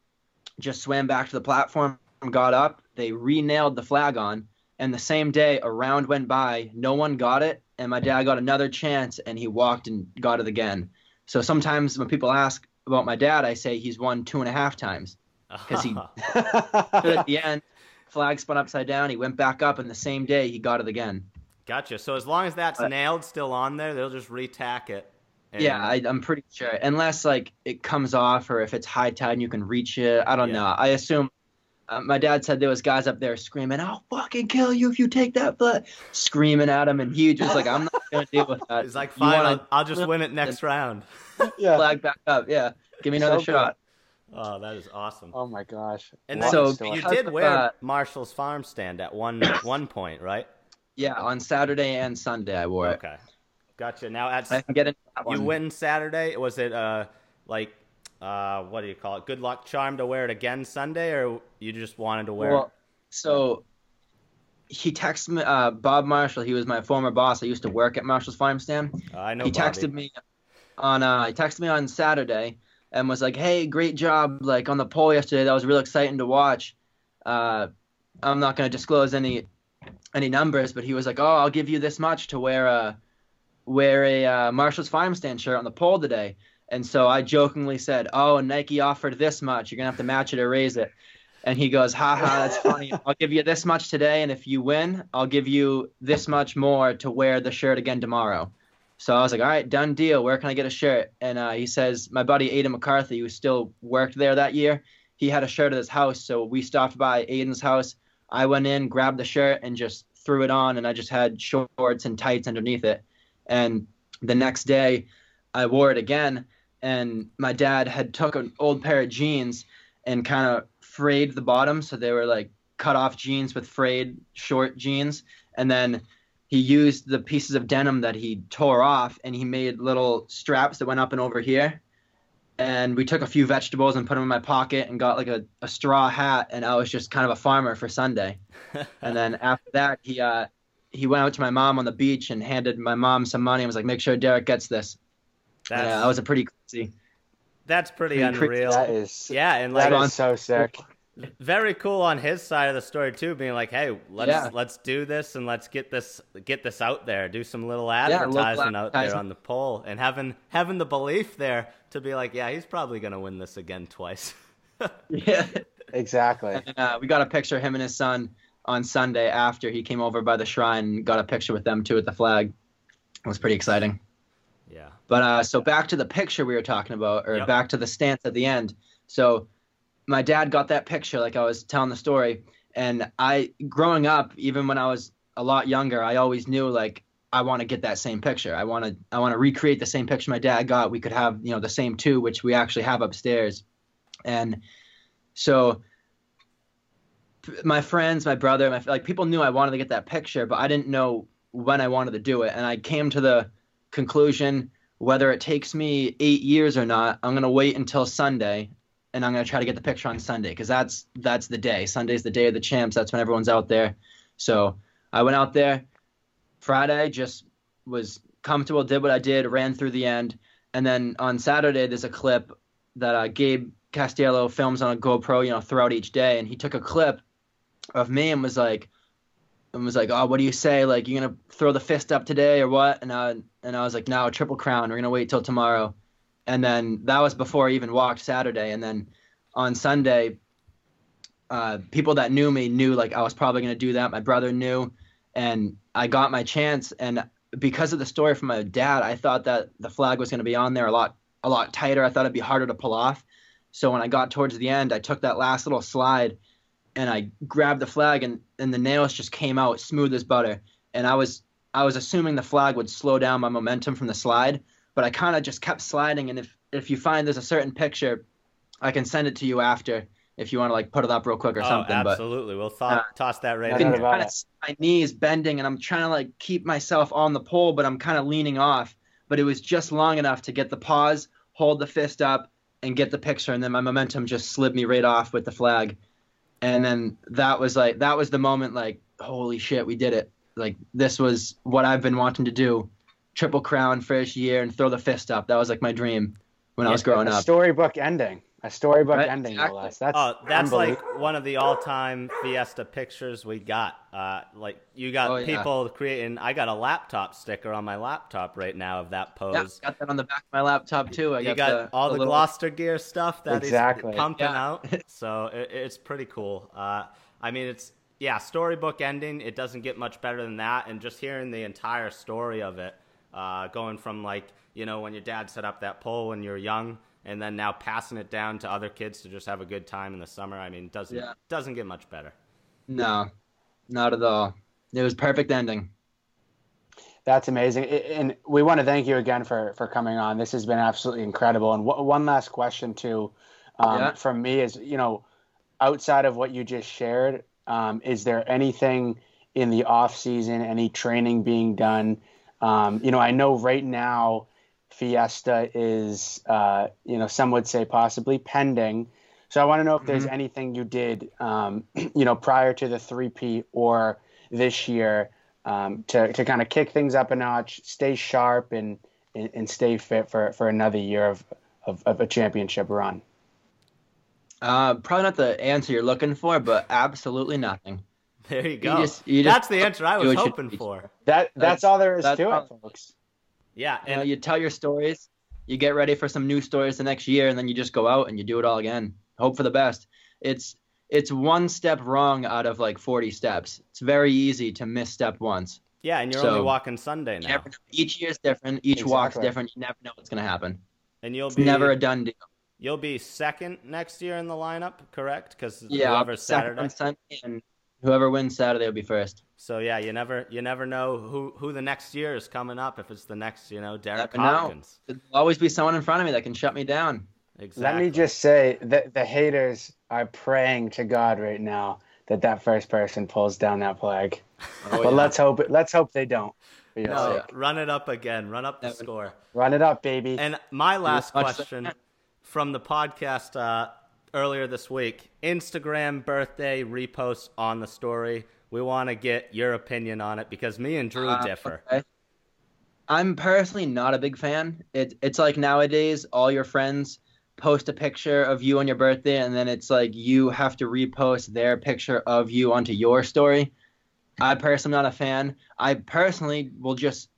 just swam back to the platform got up they re-nailed the flag on and the same day a round went by no one got it and my dad got another chance and he walked and got it again so sometimes when people ask about my dad i say he's won two and a half times because he- at the end flag spun upside down he went back up and the same day he got it again Gotcha. So as long as that's Uh, nailed still on there, they'll just retack it And- yeah, I, I'm pretty sure. Unless like it comes off, or if it's high tide and you can reach it. I don't Yeah. know. I assume. Uh, my dad said there was guys up there screaming, "I'll fucking kill you if you take that flag," screaming at him, and he just like, "I'm not gonna deal with that." He's like, fine, wanna I'll, I'll just win it next round. Yeah. flag back up. Yeah, give me another So good. shot. Oh, that is awesome. Oh my gosh. And then So, you did of, wear uh, Marshall's farm stand at one one point, right? Yeah, on Saturday and Sunday I wore it. Okay, gotcha. Now at I can get into that you one. win Saturday. Was it uh like uh what do you call it? Good luck charm to wear it again Sunday, or you just wanted to wear Well, so he texted me, uh, Bob Marshall. He was my former boss. I used to work at Marshall's Farm Stand. Uh, I know. he Bobby. texted me on uh, he texted me on Saturday and was like, "Hey, great job! Like on the pole yesterday, that was real exciting to watch." Uh, I'm not going to disclose any any numbers, but he was like, "Oh, I'll give you this much to wear a wear a uh, Marshall's Farm Stand shirt on the pole today." And so I jokingly said, "Oh, Nike offered this much. You're gonna have to match it or raise it." And he goes, "Ha ha, that's funny. I'll give you this much today, and if you win, I'll give you this much more to wear the shirt again tomorrow." So I was like, "All right, done deal. Where can I get a shirt?" And uh, he says, "My buddy Aiden McCarthy, who still worked there that year, he had a shirt at his house. So we stopped by Aiden's house. I went in, grabbed the shirt, and just threw it on, and I just had shorts and tights underneath it. And the next day, I wore it again, and my dad had took an old pair of jeans and kind of frayed the bottom, so they were like cut off jeans with frayed short jeans, and then he used the pieces of denim that he tore off and he made little straps that went up and over here and we took a few vegetables and put them in my pocket and got like a, a straw hat and i was just kind of a farmer for sunday. And then after that he uh he went out to my mom on the beach and handed my mom some money and was like make sure derek gets this That's yeah that was a pretty crazy that's pretty pretty crazy. unreal. That is yeah, and like that is so sick. very cool on his side of the story too, being like, "Hey, let's Yeah. let's do this and let's get this get this out there. Do some little local advertising out there on the pole, and having having the belief there to be like, yeah, he's probably gonna win this again twice. yeah Exactly. and uh, we got a picture of him and his son on sunday after he came over by the shrine and got a picture with them too at the flag it was pretty exciting yeah, But uh, so back to the picture we were talking about, or Yep. back to the stance at the end. So my dad got that picture, like I was telling the story, and I, growing up, even when I was a lot younger, I always knew like I want to get that same picture. I want to, I want to recreate the same picture my dad got. We could have, you know, the same two, which we actually have upstairs, and so my friends, my brother, my like people knew I wanted to get that picture, but I didn't know when I wanted to do it, and I came to the conclusion whether it takes me eight years or not i'm going to wait until sunday and i'm going to try to get the picture on sunday because that's that's the day. Sunday's the day of the champs. That's when everyone's out there. So i went out there. Friday just was comfortable did what i did ran through the end. And then on saturday there's a clip that uh, gabe castiello films on a gopro you know throughout each day. And he took a clip of me and was like and was like, "Oh, what do you say? Like, you're gonna throw the fist up today or what?" And I and I was like, "No, triple crown. We're gonna wait till tomorrow." And then that was before I even walked Saturday. And then on Sunday, uh, people that knew me knew like I was probably gonna do that. My brother knew, and I got my chance. And because of the story from my dad, I thought that the flag was gonna be on there a lot a lot tighter. I thought it'd be harder to pull off. So when I got towards the end, I took that last little slide and I grabbed the flag and, and the nails just came out smooth as butter. And I was I was assuming the flag would slow down my momentum from the slide, but I kind of just kept sliding. And if if you find there's a certain picture, I can send it to you after if you want to like put it up real quick or oh, something. But absolutely. we'll th- uh, toss that right I I in know can kind of my knees bending, and I'm trying to like keep myself on the pole, but I'm kind of leaning off. But it was just long enough to get the pause, hold the fist up, and get the picture, and then my momentum just slid me right off with the flag. And then that was like that was the moment like holy shit we did it. Like this was what I've been wanting to do triple crown first year and throw the fist up. That was like my dream when I was growing up. storybook ending. A storybook Right, ending, no exactly. less. That's Oh, that's like one of the all-time Fiesta pictures we got. Uh, like you got Oh, yeah. people creating. I got a laptop sticker on my laptop right now of that pose. yeah, pose. got that on the back of my laptop too I you got, got the, all the, little- Gloucester gear stuff that is Exactly. pumping Yeah. out. So it, it's pretty cool. Uh, I mean, it's yeah, storybook ending. It doesn't get much better than that. And just hearing the entire story of it, Uh, going from like you know when your dad set up that pole when you're young, and then now passing it down to other kids to just have a good time in the summer. I mean, doesn't Yeah. doesn't get much better. No, not at all. It was perfect ending. That's amazing, and we want to thank you again for for coming on. This has been absolutely incredible. And w- one last question too, um, Yeah. from me is, you know, outside of what you just shared, um, is there anything in the off season, any training being done? Um, you know, I know right now, Fiesta is, uh, you know, some would say possibly pending. So I want to know if there's Mm-hmm. anything you did, um, you know, prior to the three-peat or this year um, to to kind of kick things up a notch, stay sharp, and and, and stay fit for, for another year of, of, of a championship run. Uh, probably not the answer you're looking for, but absolutely nothing. There you go. just- you just That's the answer I was hoping for. That that's, That's- all there is to it, folks. Yeah, You know, you tell your stories, you get ready for some new stories the next year, and then you just go out and you do it all again. Hope for the best. It's it's one step wrong out of like 40 steps. It's very easy to misstep once. yeah, and you're so- only walking Sunday now, never know. Each year's different. Each walk's Exactly. different. You never know what's gonna happen. and you'll It's be never a done deal. you'll be second next year in the lineup, correct? Because Yeah, I'll second Saturday. on Sunday, and whoever wins Saturday will be first. So yeah, you never you never know who who the next year is coming up. If it's the next, you know, Derek Never know. There'll always be someone in front of me that can shut me down. Exactly. Let me just say that the haters are praying to God right now that that first person pulls down that flag. Oh, but yeah. let's hope let's hope they don't. No, sake. run it up again. Run up the Never- score. Run it up, baby. And my last question that. from the podcast uh, earlier this week: Instagram birthday repost on the story. We want to get your opinion on it because me and Drew Uh, differ. okay. I'm personally not a big fan. It, it's like nowadays, all your friends post a picture of you on your birthday, and then it's like you have to repost their picture of you onto your story. I personally am not a fan. I personally will just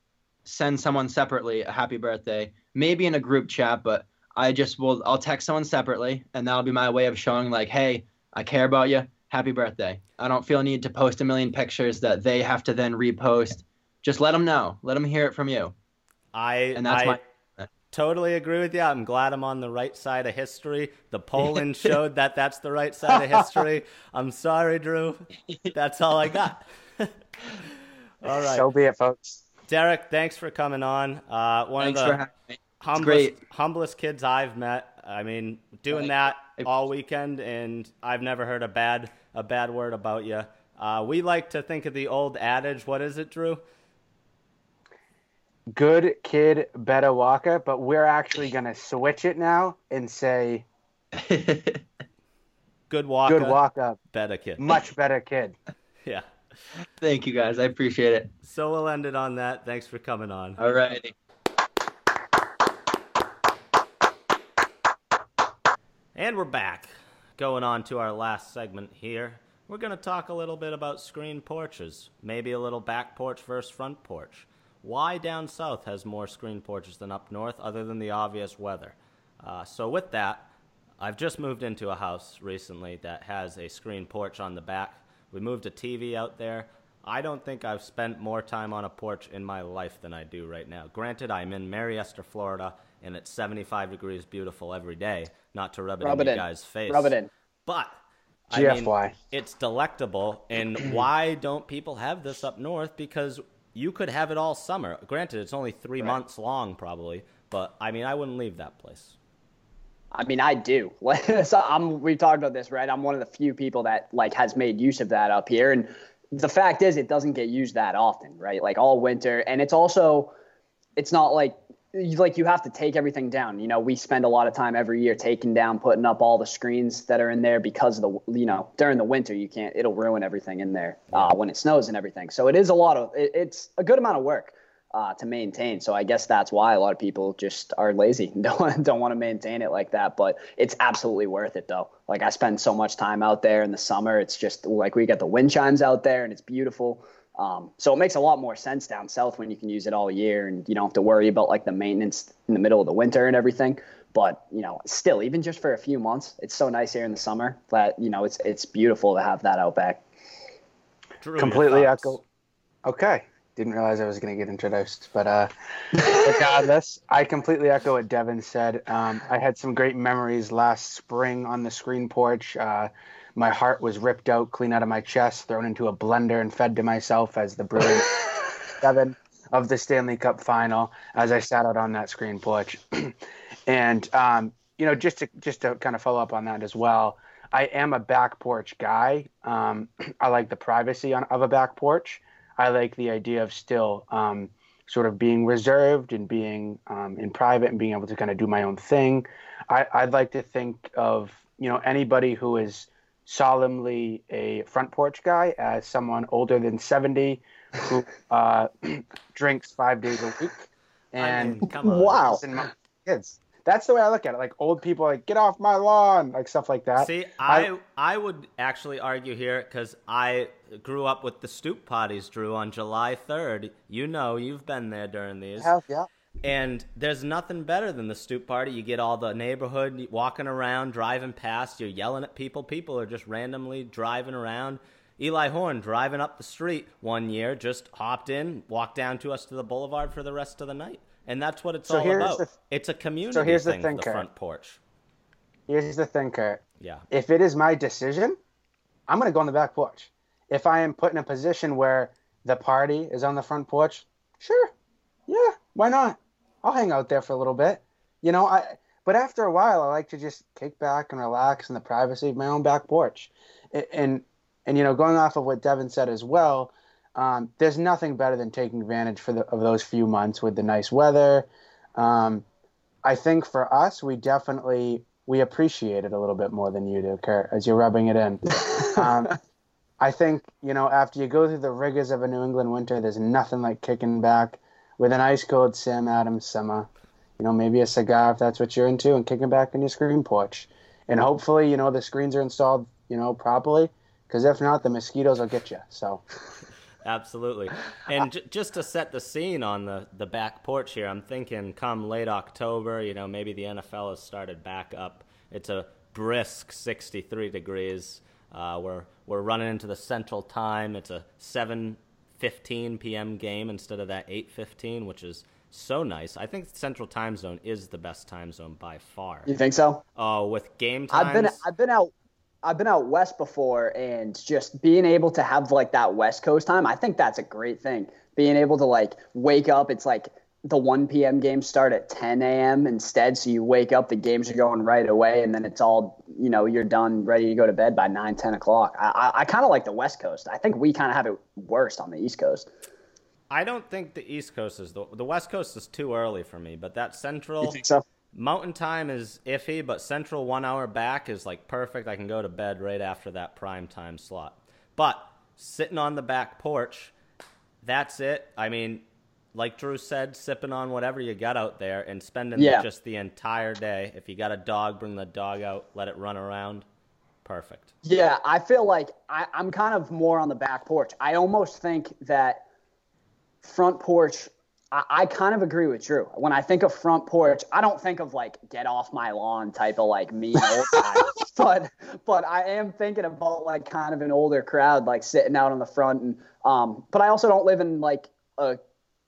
send someone separately a happy birthday, maybe in a group chat, but I just will. I'll text someone separately, and that'll be my way of showing like, hey, I care about you. Happy birthday. I don't feel a need to post a million pictures that they have to then repost. Just let them know. Let them hear it from you. I And that's I my- totally agree with you. I'm glad I'm on the right side of history. The polling showed that that's the right side of history. I'm sorry, Drew. That's all I got. all right, So be it, folks. Derek. Thanks for coming on. Uh, one Thanks of for the having me. humblest, great. humblest kids I've met. I mean, doing Thank that all weekend, and I've never heard a bad a bad word about you. Uh, we like to think of the old adage. What is it, Drew? Good kid, better walker. But we're actually gonna switch it now and say Good walk, good walk up, better kid. much better kid. Yeah. Thank you guys. I appreciate it. So we'll end it on that. Thanks for coming on. All righty. And we're back. Going on to our last segment here. We're going to talk a little bit about screen porches, maybe a little back porch versus front porch. Why down south has more screen porches than up north, other than the obvious weather? Uh, so, with that, I've just moved into a house recently that has a screen porch on the back. We moved a TV out there. I don't think I've spent more time on a porch in my life than I do right now. Granted, I'm in Mariester, Florida, and it's 75 degrees beautiful every day. Not to rub it Rub in it you in. guys' face. Rub it in. But I mean, GFY. it's delectable. And why don't people have this up north? Because you could have it all summer. Granted, it's only three months long, probably. But I mean, I wouldn't leave that place. I mean, I do. so I'm. We've talked about this, right? I'm one of the few people that like has made use of that up here, and the fact is, it doesn't get used that often, right? Like all winter, and it's also, it's not like you- like you have to take everything down. You know, we spend a lot of time every year taking down, putting up all the screens that are in there because of the you know during the winter you can't. It'll ruin everything in there uh, when it snows and everything. So it is a lot of. It, it's a good amount of work uh, to maintain. So I guess that's why a lot of people just are lazy and don't don't want to maintain it like that. But it's absolutely worth it though. Like I spend so much time out there in the summer. It's just like we get the wind chimes out there and it's beautiful. Um, so it makes a lot more sense down south when you can use it all year and you don't have to worry about like the maintenance in the middle of the winter and everything. But you know, still, even just for a few months, it's so nice here in the summer that you know it's it's beautiful to have that out back. Drew, your Completely echo. Okay. Didn't realize I was going to get introduced, but uh, regardless, I completely echo what Devin said. Um, I had some great memories last spring on the screen porch. Uh, my heart was ripped out, clean out of my chest, thrown into a blender, and fed to myself as the brilliant seven of the Stanley Cup final as I sat out on that screen porch. and um, you know, just to just to kind of follow up on that as well, I am a back porch guy. Um, I like the privacy on, of a back porch. I like the idea of still um, sort of being reserved and being um, in private and being able to kind of do my own thing. I, I'd like to think of you know anybody who is solemnly a front porch guy as someone older than 70 who uh, drinks five days a week and I mean, come on. Wow. and my kids. That's the way I look at it. Like old people, like get off my lawn, like stuff like that. See, I I would actually argue here because I grew up with the stoop parties, Drew, on July 3rd. You know, you've been there during these. Hell yeah. And there's nothing better than the stoop party. You get all the neighborhood walking around, driving past. You're yelling at people. People are just randomly driving around. Eli Horn driving up the street one year just hopped in, walked down to us to the boulevard for the rest of the night. And that's what it's So all about. the- it's a community here's the thing, thing, the front porch. Here's the thing, Kurt. Yeah. If it is my decision, I'm gonna go on the back porch. If I am put in a position where the party is on the front porch, sure, yeah, why not? I'll hang out there for a little bit. You know, I. But after a while, I like to just kick back and relax in the privacy of my own back porch. A- And and you know, going off of what Devin said as well, um, there's nothing better than taking advantage for the, of those few months with the nice weather. Um, I think for us, we definitely we appreciate it a little bit more than you do, Kurt, as you're rubbing it in. um, I think you know after you go through the rigors of a New England winter, there's nothing like kicking back with an ice cold Sam Adams summer. You know, maybe a cigar if that's what you're into, and kicking back on your screen porch. And hopefully, you know, the screens are installed, you know, properly. Because if not, the mosquitoes will get you. So, Absolutely. And j- just to set the scene on the, the back porch here, I'm thinking come late October, you know, maybe the NFL has started back up. It's a brisk 63 degrees. Uh, we're, we're running into the central time. It's a 7.15 p.m. game instead of that 8.15, which is so nice. I think central time zone is the best time zone by far. You think so? Oh, with game times. I've been I've been out I've been out west before and just being able to have like that west coast time, I think that's a great thing. Being able to like wake up, it's like the 1 p.m. games start at 10 a.m. instead. So you wake up, the games are going right away, and then it's all, you know, you're done, ready to go to bed by 9, 10 o'clock. I, I, I kind of like the West Coast. I think we kind of have it worst on the East Coast. I don't think the East Coast is the the West Coast is too early for me, but that Central You think so? Mountain Time is iffy, but Central one hour back is like perfect. I can go to bed right after that prime time slot. But sitting on the back porch, that's it. I mean, like Drew said, sipping on whatever you got out there and spending Yeah. just the entire day. If you got a dog, bring the dog out, let it run around. Perfect. Yeah, I feel like I, I'm kind of more on the back porch. I almost think that front porch. I, I kind of agree with Drew. When I think of front porch, I don't think of like get off my lawn type of like mean old guy. but but I am thinking about like kind of an older crowd like sitting out on the front and um. But I also don't live in like a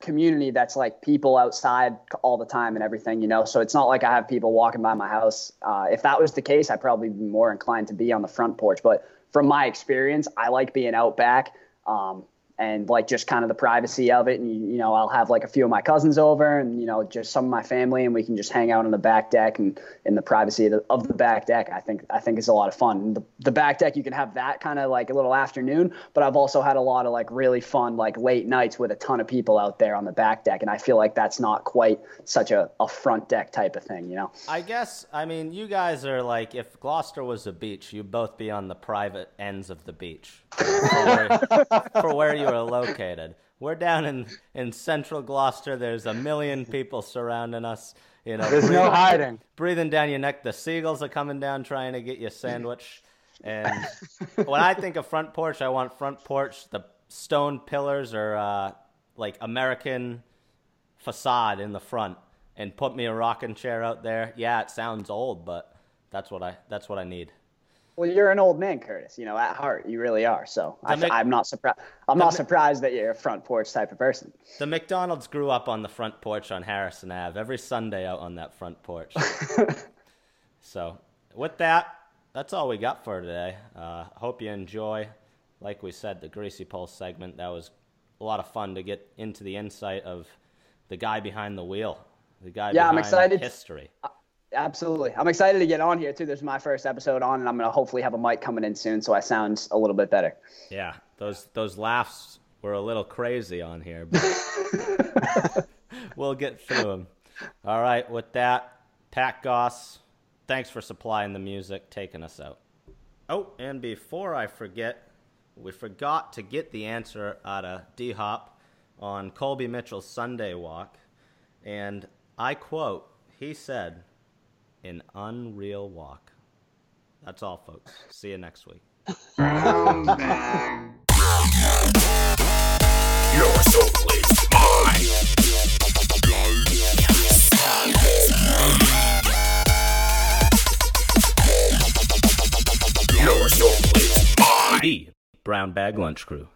community that's like people outside all the time and everything, you know. So it's not like I have people walking by my house. Uh, if that was the case, I'd probably be more inclined to be on the front porch. But from my experience, I like being out back um, and like just kind of the privacy of it. And you, know, I'll have like a few of my cousins over and you know just some of my family, and we can just hang out on the back deck and in the privacy of the, of the back deck. I think I think it's a lot of fun. The, the back deck, you can have that kind of like a little afternoon, but I've also had a lot of like really fun like late nights with a ton of people out there on the back deck, and I feel like that's not quite such a, a front deck type of thing, you know. I guess I mean you guys are like if Gloucester was a beach, you'd both be on the private ends of the beach for where, for where you are located. We're down in, in central Gloucester. There's a million people surrounding us. You know, there's no hiding. breathing down your neck. The seagulls are coming down trying to get you a sandwich. And when I think of front porch, I want front porch. The stone pillars are uh, like American facade in the front, and put me a rocking chair out there. Yeah, it sounds old, but that's what I that's what I need. Well, you're an old man, Curtis. You know, at heart, you really are. So I, I'm not surprised. I'm not surprised that you're a front porch type of person. The McDonald's grew up on the front porch on Harrison Ave. Every Sunday out on that front porch. so, with that, that's all we got for today. Uh, hope you enjoy. Like we said, the Greasy Pulse segment. That was a lot of fun to get into the insight of the guy behind the wheel, the guy Yeah, I'm behind excited. history. Absolutely. I'm excited to get on here too. This is my first episode on, and I'm gonna hopefully have a mic coming in soon, so I sound a little bit better. Yeah, those those laughs were a little crazy on here, but we'll get through them. All right, with that, Pat Goss, thanks for supplying the music, taking us out. Oh, and before I forget, we forgot to get the answer out of D Hop on Colby Mitchell's Sunday walk, and I quote, he said, "An unreal walk." That's all, folks. See you next week. Scumbag. Your soul is mine. Your soul is mine. The Brown Bag Lunch Crew.